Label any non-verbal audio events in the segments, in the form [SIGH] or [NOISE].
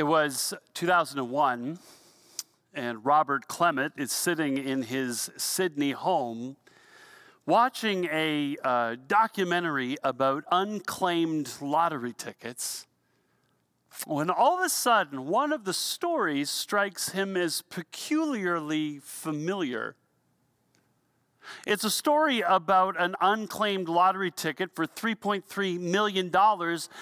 It was 2001, and Robert Clement is sitting in his Sydney home watching a uh, documentary about unclaimed lottery tickets when all of a sudden one of the stories strikes him as peculiarly familiar. It's a story about an unclaimed lottery ticket for $3.3 million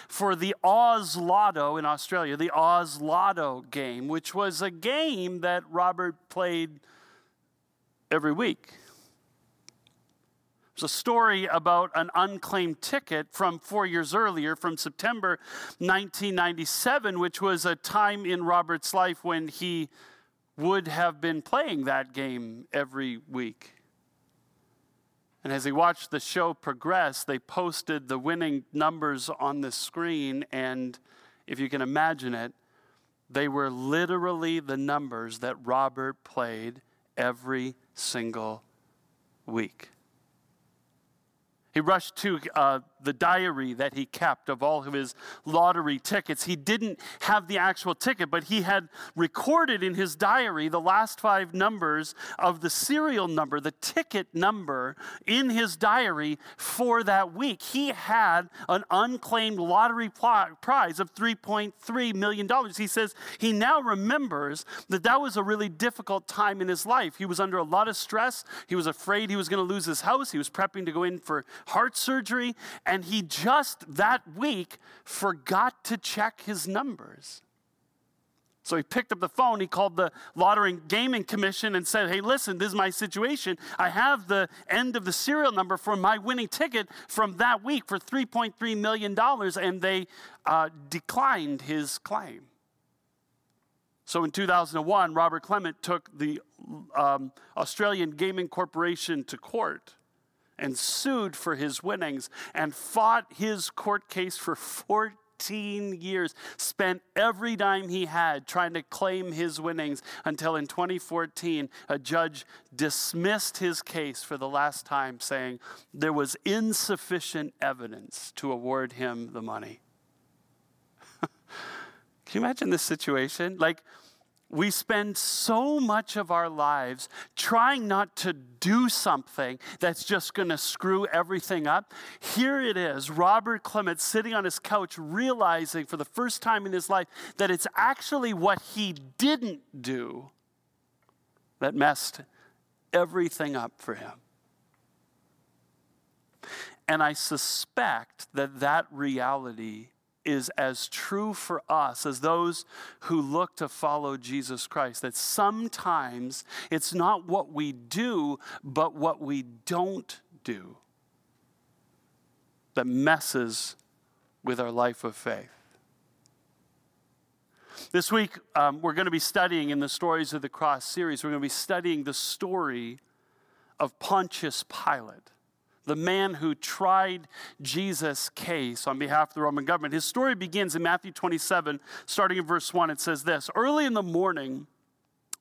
for the Oz Lotto in Australia, the Oz Lotto game, which was a game that Robert played every week. It's a story about an unclaimed ticket from four years earlier, from September 1997, which was a time in Robert's life when he would have been playing that game every week. And as he watched the show progress, they posted the winning numbers on the screen. And if you can imagine it, they were literally the numbers that Robert played every single week. He rushed to uh, the diary that he kept of all of his lottery tickets. He didn't have the actual ticket, but he had recorded in his diary the last five numbers of the serial number, the ticket number in his diary for that week. He had an unclaimed lottery prize of $3.3 million. He says he now remembers that that was a really difficult time in his life. He was under a lot of stress. He was afraid he was going to lose his house. He was prepping to go in for heart surgery and he just that week forgot to check his numbers. So he picked up the phone, he called the Lottery and Gaming Commission and said, Hey, listen, this is my situation. I have the end of the serial number for my winning ticket from that week for $3.3 million, and they uh, declined his claim. So in 2001, Robert Clement took the um, Australian Gaming Corporation to court and sued for his winnings and fought his court case for 14 years, spent every dime he had trying to claim his winnings until in 2014, a judge dismissed his case for the last time, saying there was insufficient evidence to award him the money. [LAUGHS] Can you imagine this situation? Like, we spend so much of our lives trying not to do something that's just going to screw everything up. Here it is Robert Clement sitting on his couch, realizing for the first time in his life that it's actually what he didn't do that messed everything up for him. And I suspect that that reality is as true for us as those who look to follow Jesus Christ. That sometimes it's not what we do, but what we don't do that messes with our life of faith. This week, um, we're going to be studying in the Stories of the Cross series, we're going to be studying the story of Pontius Pilate the man who tried Jesus' case on behalf of the Roman government. His story begins in Matthew 27, starting in verse 1. It says this Early in the morning,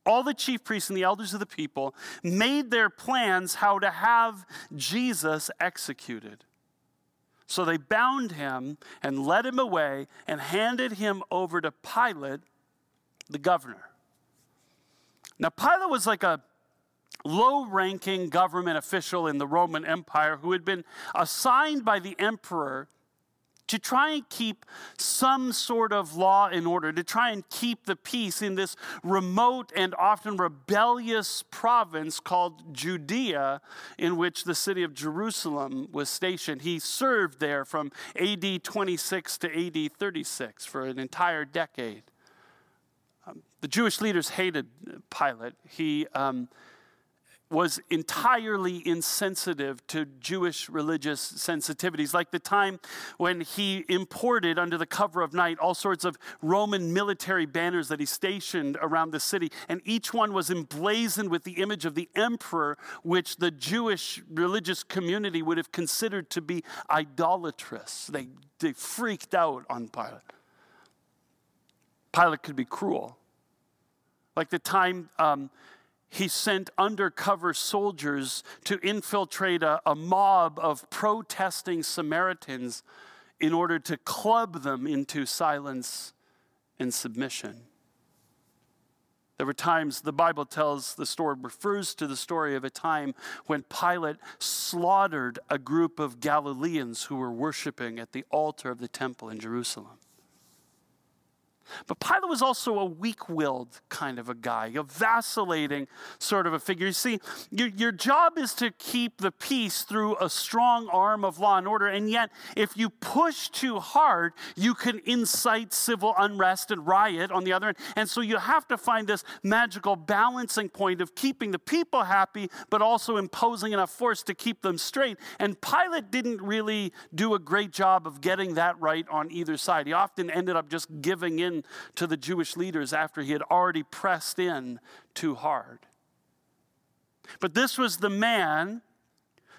all the chief priests and the elders of the people made their plans how to have Jesus executed. So they bound him and led him away and handed him over to Pilate, the governor. Now, Pilate was like a low ranking government official in the Roman Empire who had been assigned by the emperor to try and keep some sort of law in order, to try and keep the peace in this remote and often rebellious province called Judea, in which the city of Jerusalem was stationed. He served there from AD 26 to AD 36 for an entire decade. Um, the Jewish leaders hated Pilate. He um, was entirely insensitive to Jewish religious sensitivities, like the time when he imported under the cover of night all sorts of Roman military banners that he stationed around the city, and each one was emblazoned with the image of the emperor, which the Jewish religious community would have considered to be idolatrous. They, they freaked out on Pilate. Pilate could be cruel. Like the time um, he sent undercover soldiers to infiltrate a, a, mob of protesting Samaritans in order to club them into silence and submission. There were times the Bible tells the story, refers to the story of a time when Pilate slaughtered a group of Galileans who were worshiping at the altar of the temple in Jerusalem. But Pilate was also a weak willed kind of a guy, a vacillating sort of a figure. You see, your, your job is to keep the peace through a strong arm of law and order. And yet, if you push too hard, you can incite civil unrest and riot on the other end. And so you have to find this magical balancing point of keeping the people happy, but also imposing enough force to keep them straight. And Pilate didn't really do a great job of getting that right on either side. He often ended up just giving in to the Jewish leaders after he had already pressed in too hard. But this was the man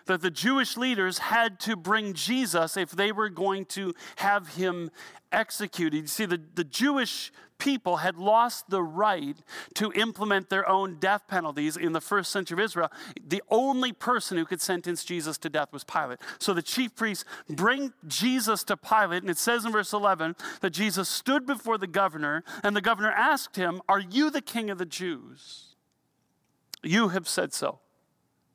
that the Jewish leaders had to bring Jesus if they were going to have him executed. You see, the, the Jewish people had lost the right to implement their own death penalties in the first century of Israel. The only person who could sentence Jesus to death was Pilate. So the chief priests bring Jesus to Pilate, and it says in verse 11 that Jesus stood before the governor, and the governor asked him, Are you the king of the Jews? You have said so.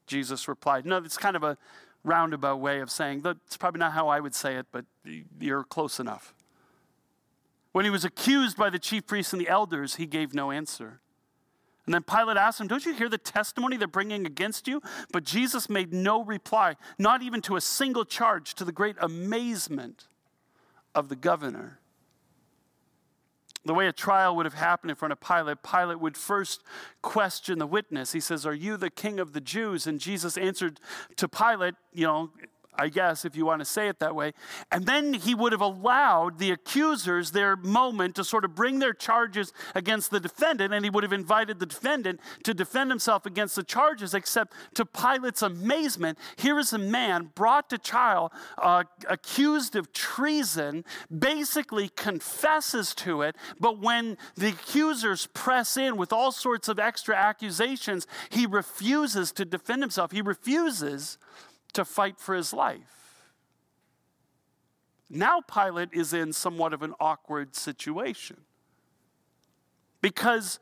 Jesus replied. No, it's kind of a roundabout way of saying that's probably not how I would say it, but you're close enough. When he was accused by the chief priests and the elders, he gave no answer. And then Pilate asked him, Don't you hear the testimony they're bringing against you? But Jesus made no reply, not even to a single charge, to the great amazement of the governor the way a trial would have happened in front of Pilate, Pilate would first question the witness. He says, Are you the king of the Jews? And Jesus answered to Pilate, you know, I guess, if you want to say it that way. And then he would have allowed the accusers their moment to sort of bring their charges against the defendant, and he would have invited the defendant to defend himself against the charges, except to Pilate's amazement, here is a man brought to trial, uh, accused of treason, basically confesses to it, but when the accusers press in with all sorts of extra accusations, he refuses to defend himself. He refuses to fight for his life. Now Pilate is in somewhat of an awkward situation. Because,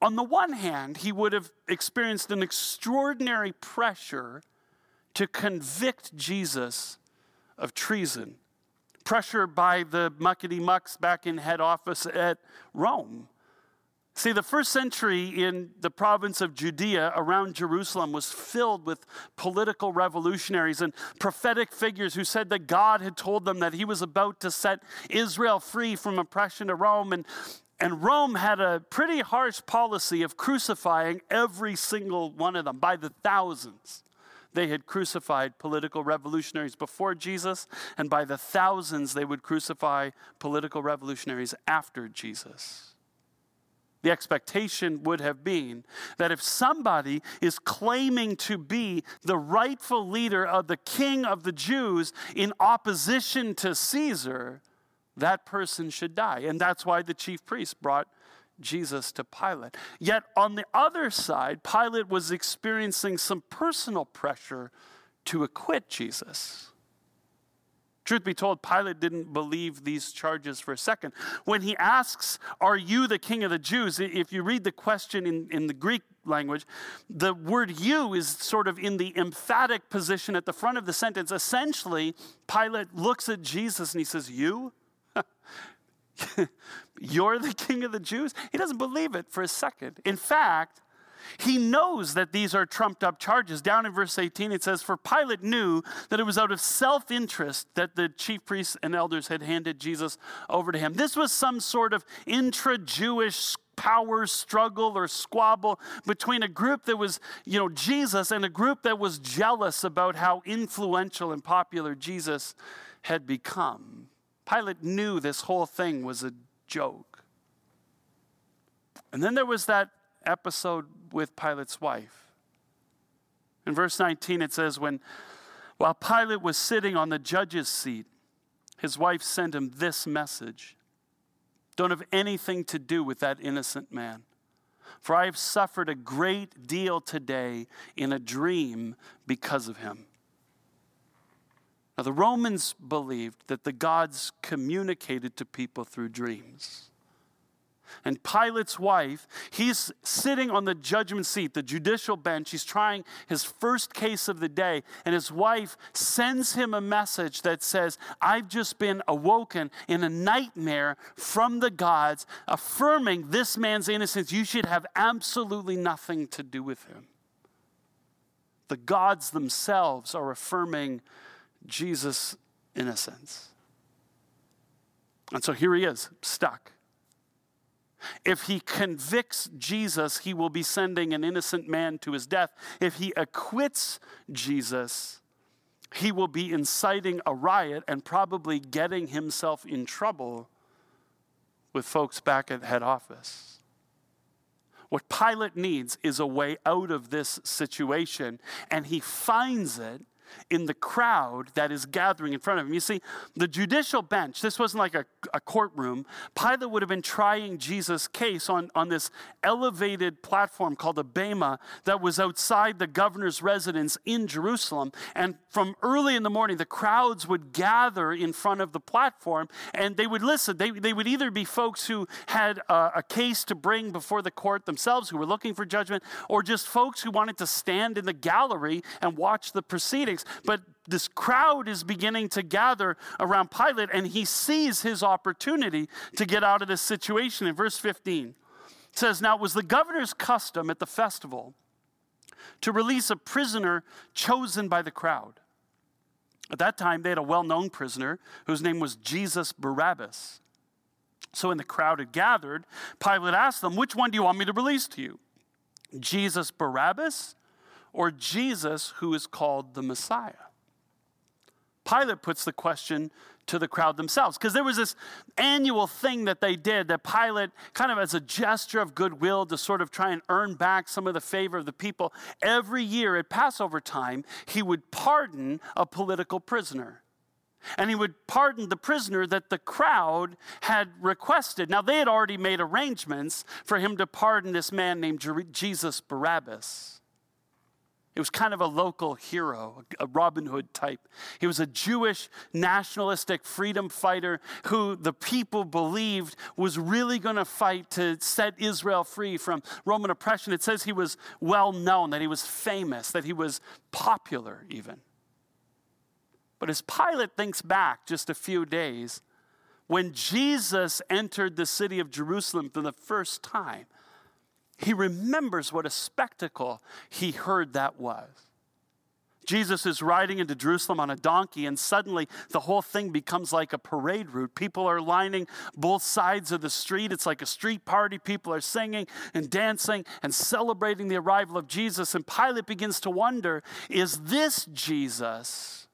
on the one hand, he would have experienced an extraordinary pressure to convict Jesus of treason. Pressure by the muckety mucks back in head office at Rome. See, the first century in the province of Judea around Jerusalem was filled with political revolutionaries and prophetic figures who said that God had told them that he was about to set Israel free from oppression to Rome. And, and Rome had a pretty harsh policy of crucifying every single one of them by the thousands. They had crucified political revolutionaries before Jesus, and by the thousands, they would crucify political revolutionaries after Jesus. The expectation would have been that if somebody is claiming to be the rightful leader of the king of the Jews in opposition to Caesar, that person should die. And that's why the chief priest brought Jesus to Pilate. Yet on the other side, Pilate was experiencing some personal pressure to acquit Jesus. Truth be told, Pilate didn't believe these charges for a second. When he asks, Are you the king of the Jews? If you read the question in, in the Greek language, the word you is sort of in the emphatic position at the front of the sentence. Essentially, Pilate looks at Jesus and he says, You? [LAUGHS] You're the king of the Jews? He doesn't believe it for a second. In fact, he knows that these are trumped up charges. Down in verse 18, it says, For Pilate knew that it was out of self interest that the chief priests and elders had handed Jesus over to him. This was some sort of intra Jewish power struggle or squabble between a group that was, you know, Jesus and a group that was jealous about how influential and popular Jesus had become. Pilate knew this whole thing was a joke. And then there was that episode with Pilate's wife. In verse 19, it says, when, While Pilate was sitting on the judge's seat, his wife sent him this message Don't have anything to do with that innocent man. For I have suffered a great deal today in a dream because of him. Now, the Romans believed that the gods communicated to people through dreams. And Pilate's wife, he's sitting on the judgment seat, the judicial bench. He's trying his first case of the day. And his wife sends him a message that says, I've just been awoken in a nightmare from the gods, affirming this man's innocence. You should have absolutely nothing to do with him. The gods themselves are affirming Jesus' innocence. And so here he is, stuck. If he convicts Jesus, he will be sending an innocent man to his death. If he acquits Jesus, he will be inciting a riot and probably getting himself in trouble with folks back at head office. What Pilate needs is a way out of this situation, and he finds it in the crowd that is gathering in front of him. You see, the judicial bench, this wasn't like a, a courtroom. Pilate would have been trying Jesus' case on, on this elevated platform called a bema that was outside the governor's residence in Jerusalem. And from early in the morning, the crowds would gather in front of the platform and they would listen. They, they would either be folks who had a, a case to bring before the court themselves, who were looking for judgment, or just folks who wanted to stand in the gallery and watch the proceedings. But this crowd is beginning to gather around Pilate, and he sees his opportunity to get out of this situation. In verse 15, it says, Now it was the governor's custom at the festival to release a prisoner chosen by the crowd. At that time, they had a well known prisoner whose name was Jesus Barabbas. So when the crowd had gathered, Pilate asked them, Which one do you want me to release to you? Jesus Barabbas or Jesus who is called the Messiah? Pilate puts the question to the crowd themselves because there was this annual thing that they did that Pilate, kind of as a gesture of goodwill to sort of try and earn back some of the favor of the people, every year at Passover time, he would pardon a political prisoner. And he would pardon the prisoner that the crowd had requested. Now, they had already made arrangements for him to pardon this man named Jesus Barabbas. It was kind of a local hero, a Robin Hood type. He was a Jewish nationalistic freedom fighter who the people believed was really going to fight to set Israel free from Roman oppression. It says he was well known, that he was famous, that he was popular even. But as Pilate thinks back just a few days, when Jesus entered the city of Jerusalem for the first time, he remembers what a spectacle he heard that was. Jesus is riding into Jerusalem on a donkey, and suddenly the whole thing becomes like a parade route. People are lining both sides of the street. It's like a street party. People are singing and dancing and celebrating the arrival of Jesus. And Pilate begins to wonder is this Jesus?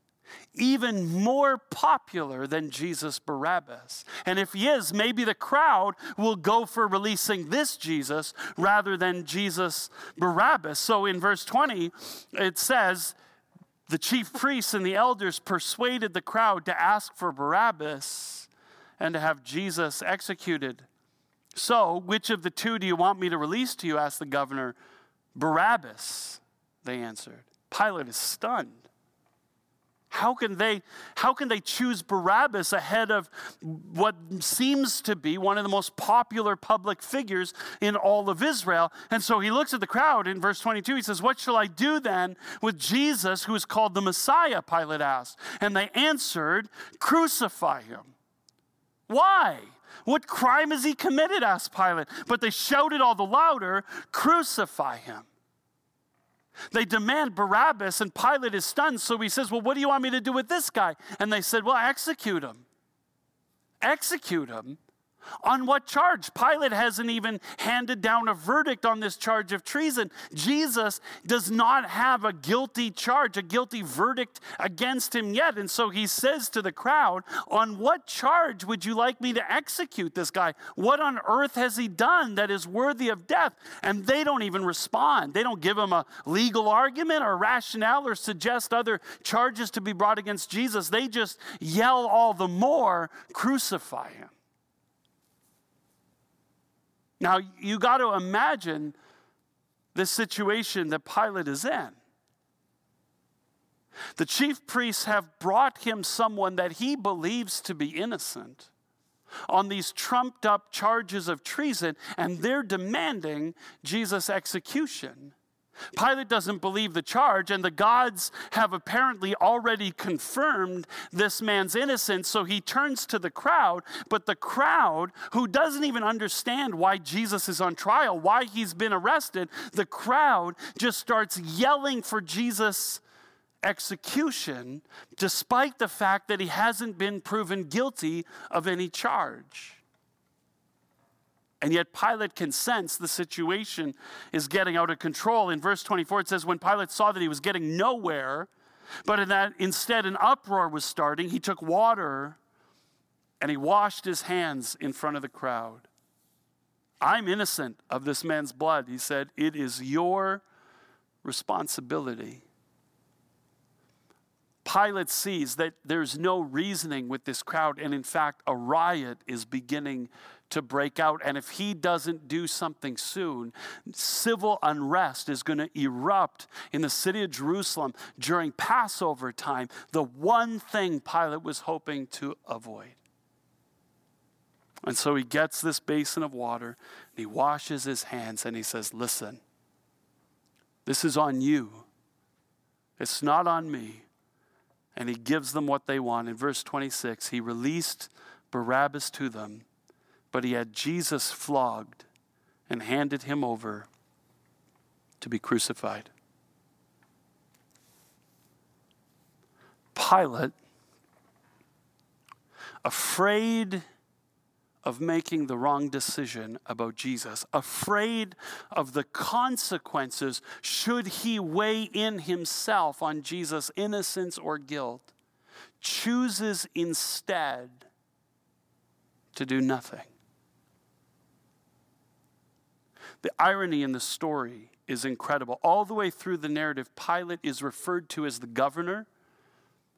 Even more popular than Jesus Barabbas. And if he is, maybe the crowd will go for releasing this Jesus rather than Jesus Barabbas. So in verse 20, it says, the chief priests and the elders persuaded the crowd to ask for Barabbas and to have Jesus executed. So, which of the two do you want me to release to you? asked the governor. Barabbas, they answered. Pilate is stunned. How can they how can they choose Barabbas ahead of what seems to be one of the most popular public figures in all of Israel? And so he looks at the crowd in verse 22. He says, "What shall I do then with Jesus who is called the Messiah?" Pilate asked. And they answered, "Crucify him." Why? What crime has he committed? asked Pilate. But they shouted all the louder, Crucify him. They demand Barabbas, and Pilate is stunned. So he says, Well, what do you want me to do with this guy? And they said, Well, execute him. Execute him. On what charge? Pilate hasn't even handed down a verdict on this charge of treason. Jesus does not have a guilty charge, a guilty verdict against him yet. And so he says to the crowd, On what charge would you like me to execute this guy? What on earth has he done that is worthy of death? And they don't even respond. They don't give him a legal argument or rationale or suggest other charges to be brought against Jesus. They just yell all the more, Crucify him. Now, you got to imagine the situation that Pilate is in. The chief priests have brought him someone that he believes to be innocent on these trumped up charges of treason, and they're demanding Jesus' execution. Pilate doesn't believe the charge, and the gods have apparently already confirmed this man's innocence, so he turns to the crowd. But the crowd, who doesn't even understand why Jesus is on trial, why he's been arrested, the crowd just starts yelling for Jesus' execution, despite the fact that he hasn't been proven guilty of any charge. And yet Pilate can sense the situation is getting out of control. In verse 24, it says, When Pilate saw that he was getting nowhere, but in that instead an uproar was starting, he took water and he washed his hands in front of the crowd. I'm innocent of this man's blood, he said. It is your responsibility. Pilate sees that there's no reasoning with this crowd, and in fact, a riot is beginning to break out. And if he doesn't do something soon, civil unrest is going to erupt in the city of Jerusalem during Passover time, the one thing Pilate was hoping to avoid. And so he gets this basin of water, and he washes his hands, and he says, Listen, this is on you. It's not on me and he gives them what they want. In verse 26, he released Barabbas to them, but he had Jesus flogged and handed him over to be crucified. Pilate, afraid of making the wrong decision about Jesus, afraid of the consequences should he weigh in himself on Jesus' innocence or guilt, chooses instead to do nothing. The irony in the story is incredible. All the way through the narrative, Pilate is referred to as the governor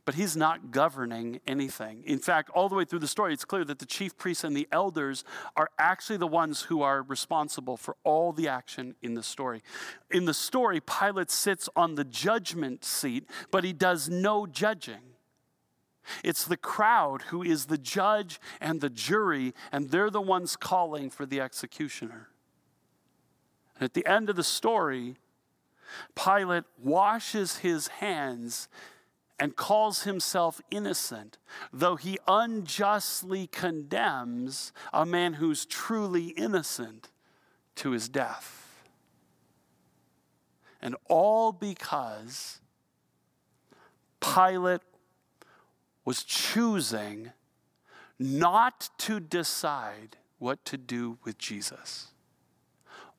but he's not governing anything. In fact, all the way through the story, it's clear that the chief priests and the elders are actually the ones who are responsible for all the action in the story. In the story, Pilate sits on the judgment seat, but he does no judging. It's the crowd who is the judge and the jury, and they're the ones calling for the executioner. At the end of the story, Pilate washes his hands and calls himself innocent, though he unjustly condemns a man who's truly innocent to his death. And all because Pilate was choosing not to decide what to do with Jesus.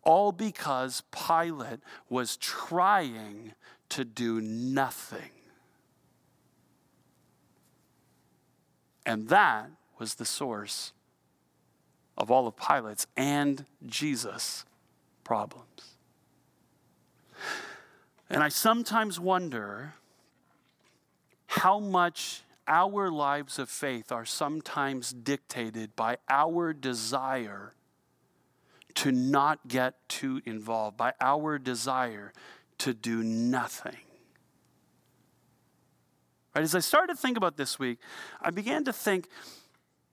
All because Pilate was trying to do nothing. And that was the source of all of Pilate's and Jesus' problems. And I sometimes wonder how much our lives of faith are sometimes dictated by our desire to not get too involved, by our desire to do nothing. Right? As I started to think about this week, I began to think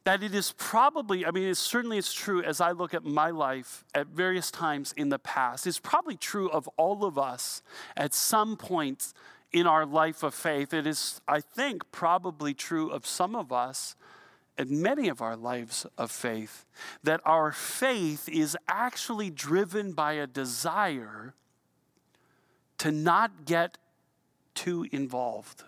that it is probably, I mean, it certainly it's true as I look at my life at various times in the past. It's probably true of all of us at some point in our life of faith. It is, I think, probably true of some of us in many of our lives of faith that our faith is actually driven by a desire to not get too involved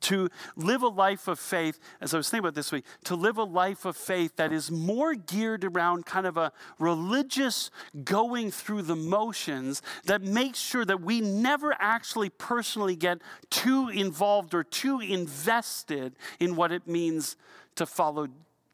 to live a life of faith, as I was thinking about this week, to live a life of faith that is more geared around kind of a religious going through the motions that makes sure that we never actually personally get too involved or too invested in what it means to follow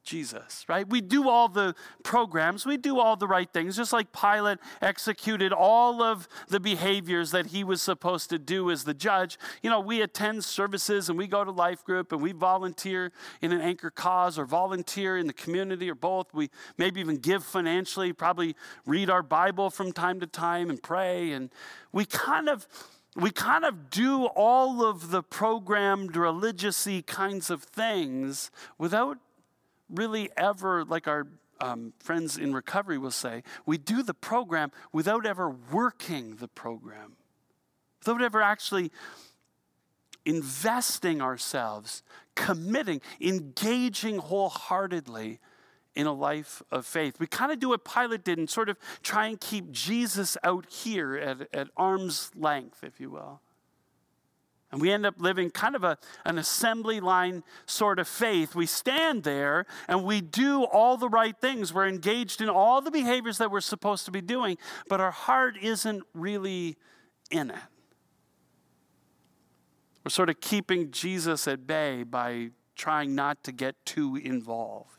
Jesus, right? We do all the programs, we do all the right things, just like Pilate executed all of the behaviors that he was supposed to do as the judge. You know, we attend services and we go to life group and we volunteer in an anchor cause or volunteer in the community or both. We maybe even give financially, probably read our Bible from time to time and pray. And we kind of we kind of do all of the programmed religious kinds of things without really ever, like our um, friends in recovery will say, we do the program without ever working the program, without ever actually investing ourselves, committing, engaging wholeheartedly in a life of faith. We kind of do what Pilate did and sort of try and keep Jesus out here at, at arm's length, if you will. And we end up living kind of a, an assembly line sort of faith. We stand there and we do all the right things. We're engaged in all the behaviors that we're supposed to be doing, but our heart isn't really in it. We're sort of keeping Jesus at bay by trying not to get too involved.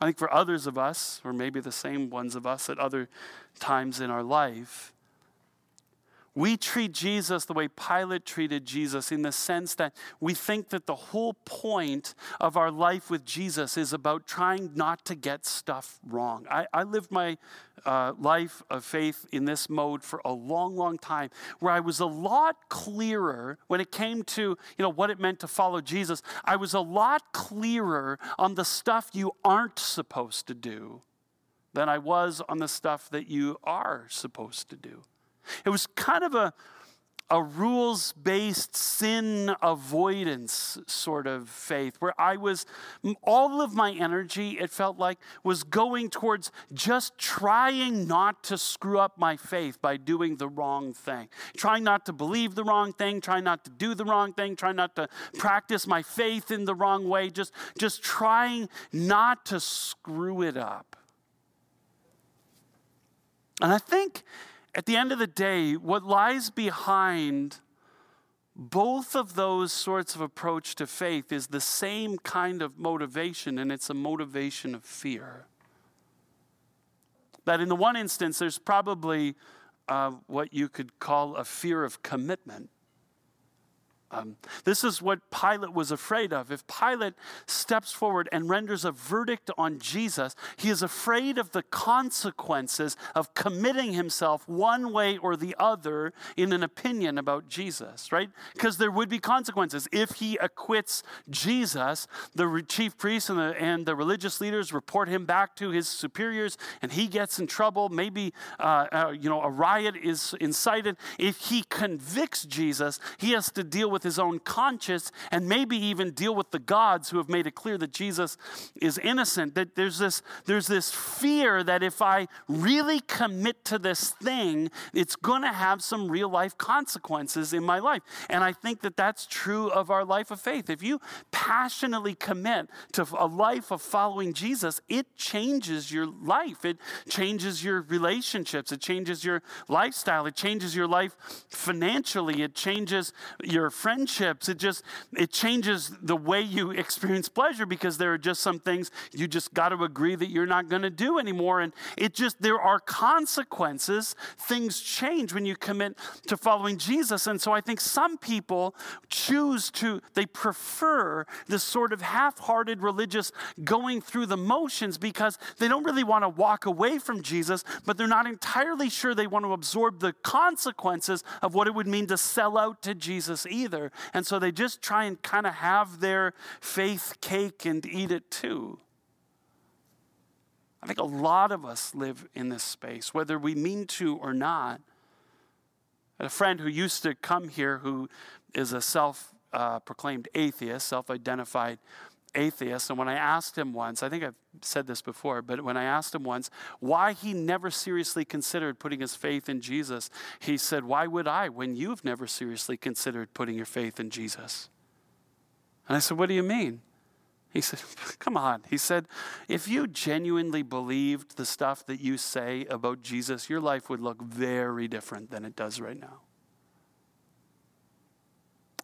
I think for others of us, or maybe the same ones of us at other times in our life, we treat Jesus the way Pilate treated Jesus in the sense that we think that the whole point of our life with Jesus is about trying not to get stuff wrong. I, I lived my uh, life of faith in this mode for a long, long time where I was a lot clearer when it came to you know, what it meant to follow Jesus. I was a lot clearer on the stuff you aren't supposed to do than I was on the stuff that you are supposed to do. It was kind of a, a rules based sin avoidance sort of faith where I was, all of my energy, it felt like, was going towards just trying not to screw up my faith by doing the wrong thing. Trying not to believe the wrong thing, trying not to do the wrong thing, trying not to practice my faith in the wrong way, just, just trying not to screw it up. And I think at the end of the day, what lies behind both of those sorts of approach to faith is the same kind of motivation, and it's a motivation of fear. That in the one instance, there's probably uh, what you could call a fear of commitment. Um, this is what Pilate was afraid of. If Pilate steps forward and renders a verdict on Jesus, he is afraid of the consequences of committing himself one way or the other in an opinion about Jesus, right? Because there would be consequences. If he acquits Jesus, the chief priests and the, and the religious leaders report him back to his superiors, and he gets in trouble. Maybe, uh, uh, you know, a riot is incited. If he convicts Jesus, he has to deal with with his own conscience and maybe even deal with the gods who have made it clear that Jesus is innocent. That there's this, there's this fear that if I really commit to this thing, it's going to have some real life consequences in my life. And I think that that's true of our life of faith. If you passionately commit to a life of following Jesus, it changes your life. It changes your relationships. It changes your lifestyle. It changes your life financially. It changes your friendships. It just it changes the way you [LAUGHS] experience pleasure because there are just some things you just got to agree that you're not going to do anymore and it just there are consequences. Things change when you commit to following Jesus. And so I think some people choose to they prefer this sort of half-hearted religious going through the motions because they don't really want to walk away from Jesus, but they're not entirely sure they want to absorb the consequences of what it would mean to sell out to Jesus either either. And so they just try and kind of have their faith cake and eat it too. I think a lot of us live in this space, whether we mean to or not. a friend who used to come here who is a self uh, proclaimed atheist, self identified atheist. And when I asked him once, I think I've said this before, but when I asked him once why he never seriously considered putting his faith in Jesus, he said, Why would I when you've never seriously considered putting your faith in Jesus? And I said, What do you mean? He said, [LAUGHS] Come on. He said, If you genuinely believed the stuff that you say about Jesus, your life would look very different than it does right now.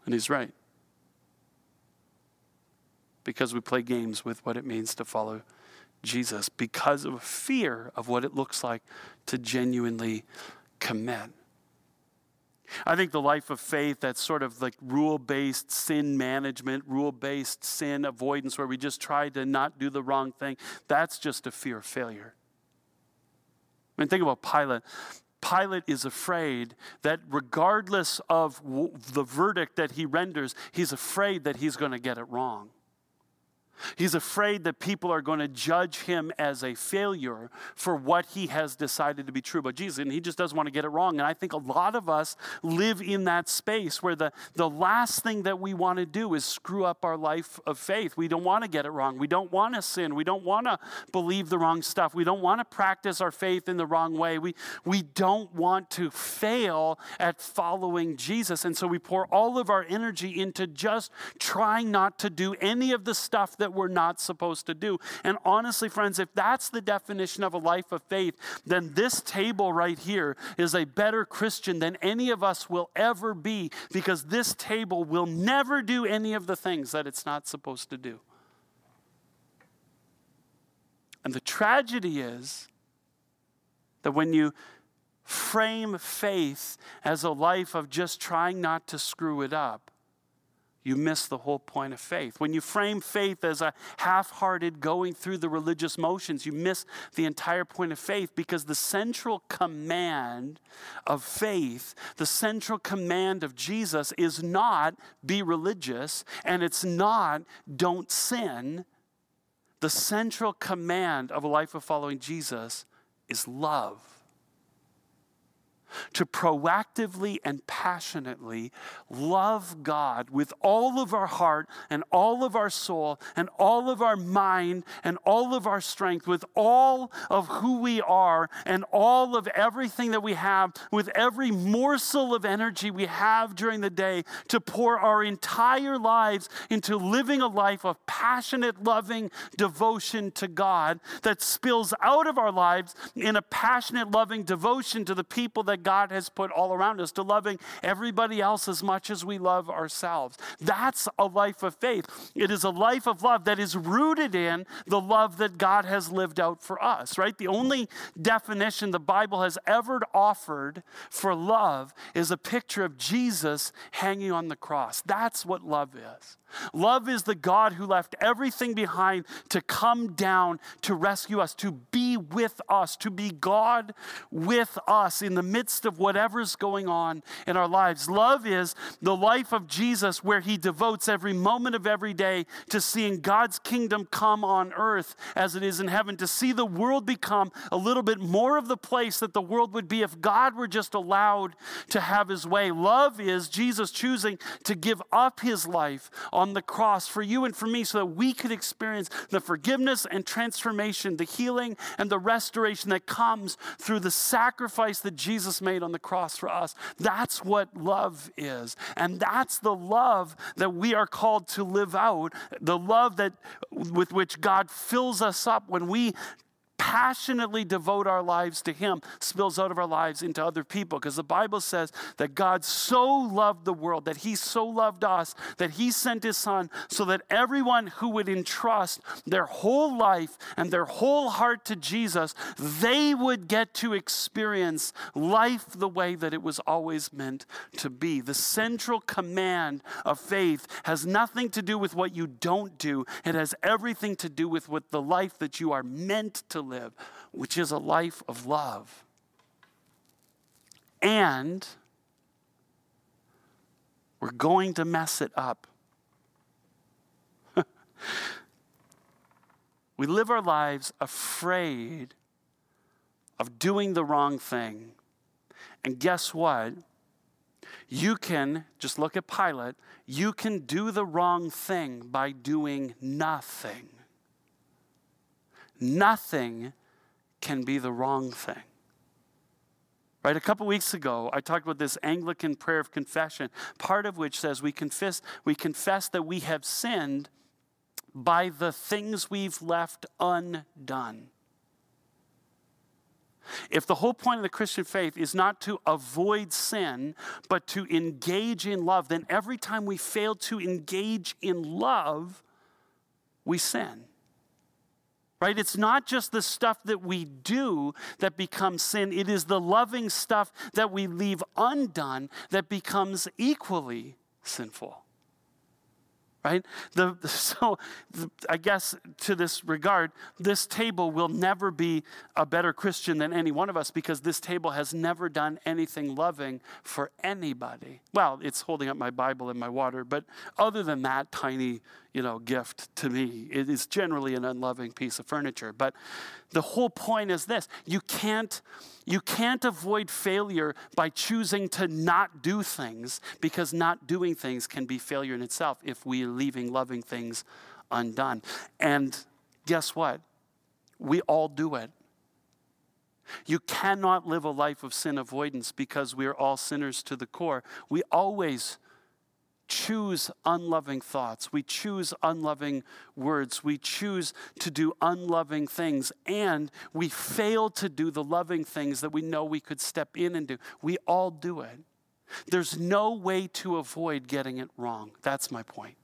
And he's right because we play games with what it means to follow Jesus because of fear of what it looks like to genuinely commit. I think the life of faith that's sort of like rule based sin management, rule based sin avoidance, where we just try to not do the wrong thing, that's just a fear of failure. I mean, think about Pilate. Pilate is afraid that regardless of w- the verdict that he renders, he's afraid that he's going to get it wrong. He's afraid that people are going to judge him as a failure for what he has decided to be true about Jesus. And he just doesn't want to get it wrong. And I think a lot of us live in that space where the, the last thing that we want to do is screw up our life of faith. We don't want to get it wrong. We don't want to sin. We don't want to believe the wrong stuff. We don't want to practice our faith in the wrong way. We, we don't want to fail at following Jesus. And so we pour all of our energy into just trying not to do any of the stuff that we're not supposed to do. And honestly, friends, if that's the definition of a life of faith, then this table right here is a better Christian than any of us will ever be because this table will never do any of the things that it's not supposed to do. And the tragedy is that when you frame faith as a life of just trying not to screw it up, you miss the whole point of faith. When you frame faith as a half hearted going through the religious motions, you miss the entire point of faith because the central command of faith, the central command of Jesus is not be religious and it's not don't sin. The central command of a life of following Jesus is love to proactively and passionately love God with all of our heart and all of our soul and all of our mind and all of our strength, with all of who we are and all of everything that we have, with every morsel of energy we have during the day, to pour our entire lives into living a life of passionate, loving devotion to God that spills out of our lives in a passionate, loving devotion to the people that God has put all around us, to loving everybody else as much as we love ourselves. That's a life of faith. It is a life of love that is rooted in the love that God has lived out for us, right? The only definition the Bible has ever offered for love is a picture of Jesus hanging on the cross. That's what love is. Love is the God who left everything behind to come down to rescue us, to be with us, to be God with us in the midst of whatever's going on in our lives. Love is the life of Jesus where he devotes every moment of every day to seeing God's kingdom come on earth as it is in heaven, to see the world become a little bit more of the place that the world would be if God were just allowed to have his way. Love is Jesus choosing to give up his life on the cross for you and for me so that we could experience the forgiveness and transformation, the healing and the restoration that comes through the sacrifice that Jesus made on the cross for us. That's what love is. And that's the love that we are called to live out, the love that with which God fills us up when we passionately devote our lives to Him spills out of our lives into other people. Because the Bible says that God so loved the world, that He so loved us, that He sent His Son so that everyone who would entrust their whole life and their whole heart to Jesus, they would get to experience life the way that it was always meant to be. The central command of faith has nothing to do with what you don't do, it has everything to do with what the life that you are meant to live live, which is a life of love. And we're going to mess it up. [LAUGHS] we live our lives afraid of doing the wrong thing. And guess what? You can, just look at Pilate, you can do the wrong thing by doing nothing nothing can be the wrong thing. Right, a couple weeks ago, I talked about this Anglican prayer of confession, part of which says we confess, we confess that we have sinned by the things we've left undone. If the whole point of the Christian faith is not to avoid sin, but to engage in love, then every time we fail to engage in love, we sin right? It's not just the stuff that we do that becomes sin, it is the loving stuff that we leave undone that becomes equally sinful. right? The, [LAUGHS] so the, I guess to this regard, this table will never be a better Christian than any one of us because this table has never done anything loving for anybody. Well, it's holding up my Bible and my water, but other than that tiny, you know, gift to me, it is generally an unloving piece of furniture. But the whole point is this: you can't you can't avoid failure by choosing to not do things because not doing things can be failure in itself if we are leaving loving things undone. And guess what? We all do it. You cannot live a life of sin avoidance because we are all sinners to the core. We always choose unloving thoughts. We choose unloving words. We choose to do unloving things. And we fail to do the loving things that we know we could step in and do. We all do it. There's no way to avoid getting it wrong. That's my point.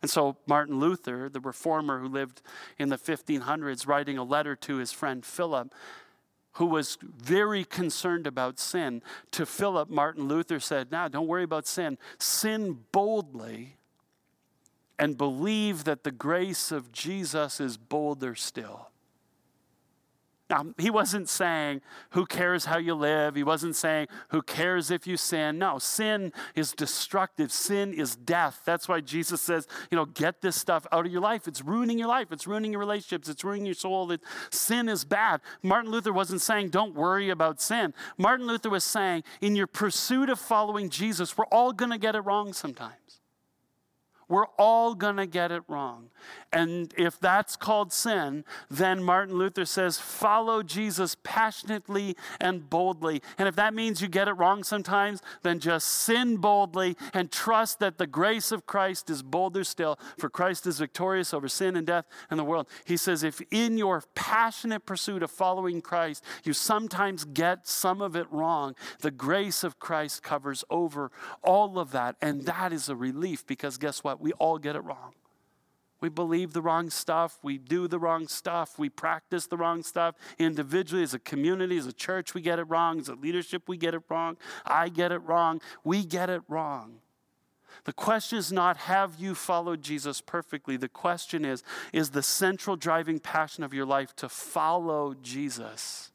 And so, Martin Luther, the reformer who lived in the 1500s, writing a letter to his friend Philip, who was very concerned about sin, to Philip, Martin Luther said, Now, don't worry about sin. Sin boldly and believe that the grace of Jesus is bolder still. Now, he wasn't saying, who cares how you live? He wasn't saying, who cares if you sin? No, sin is destructive. Sin is death. That's why Jesus says, you know, get this stuff out of your life. It's ruining your life. It's ruining your relationships. It's ruining your soul. It, sin is bad. Martin Luther wasn't saying, don't worry about sin. Martin Luther was saying, in your pursuit of following Jesus, we're all going to get it wrong sometimes. We're all going to get it wrong. And if that's called sin, then Martin Luther says, follow Jesus passionately and boldly. And if that means you get it wrong sometimes, then just sin boldly and trust that the grace of Christ is bolder still, for Christ is victorious over sin and death and the world. He says, if in your passionate pursuit of following Christ, you sometimes get some of it wrong, the grace of Christ covers over all of that. And that is a relief because guess what? We all get it wrong. We believe the wrong stuff. We do the wrong stuff. We practice the wrong stuff. Individually, as a community, as a church, we get it wrong. As a leadership, we get it wrong. I get it wrong. We get it wrong. The question is not, have you followed Jesus perfectly? The question is, is the central driving passion of your life to follow Jesus?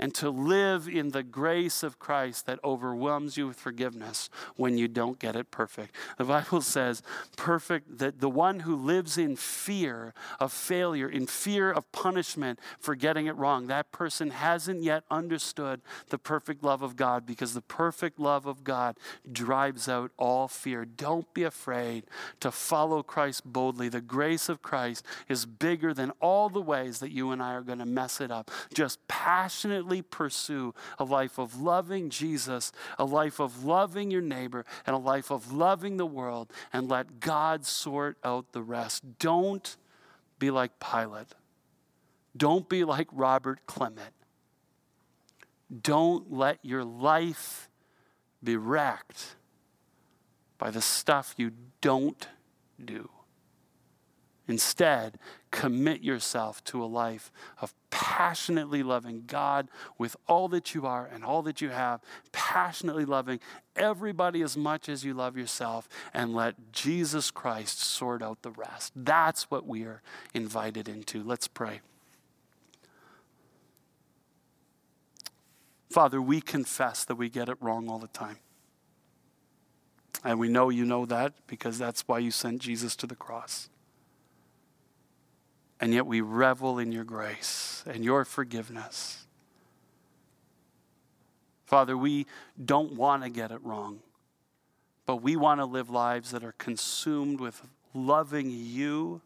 And to live in the grace of Christ that overwhelms you with forgiveness when you don't get it perfect. The Bible says, perfect, that the one who lives in fear of failure, in fear of punishment for getting it wrong, that person hasn't yet understood the perfect love of God because the perfect love of God drives out all fear. Don't be afraid to follow Christ boldly. The grace of Christ is bigger than all the ways that you and I are going to mess it up. Just passionately pursue a life of loving Jesus, a life of loving your neighbor, and a life of loving the world, and let God sort out the rest. Don't be like Pilate. Don't be like Robert Clement. Don't let your life be wrecked by the stuff you don't do. Instead, commit yourself to a life of passionately loving God with all that you are and all that you have, passionately loving everybody as much as you love yourself, and let Jesus Christ sort out the rest. That's what we are invited into. Let's pray. Father, we confess that we get it wrong all the time. And we know you know that because that's why you sent Jesus to the cross. And yet we revel in your grace and your forgiveness. Father, we don't want to get it wrong, but we want to live lives that are consumed with loving you,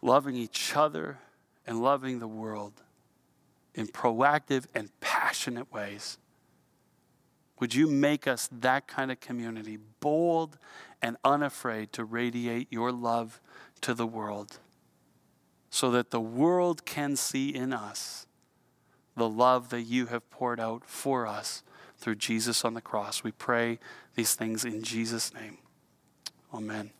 loving each other, and loving the world in proactive and passionate ways. Would you make us that kind of community, bold and unafraid to radiate your love to the world? So that the world can see in us the love that you have poured out for us through Jesus on the cross. We pray these things in Jesus' name. Amen.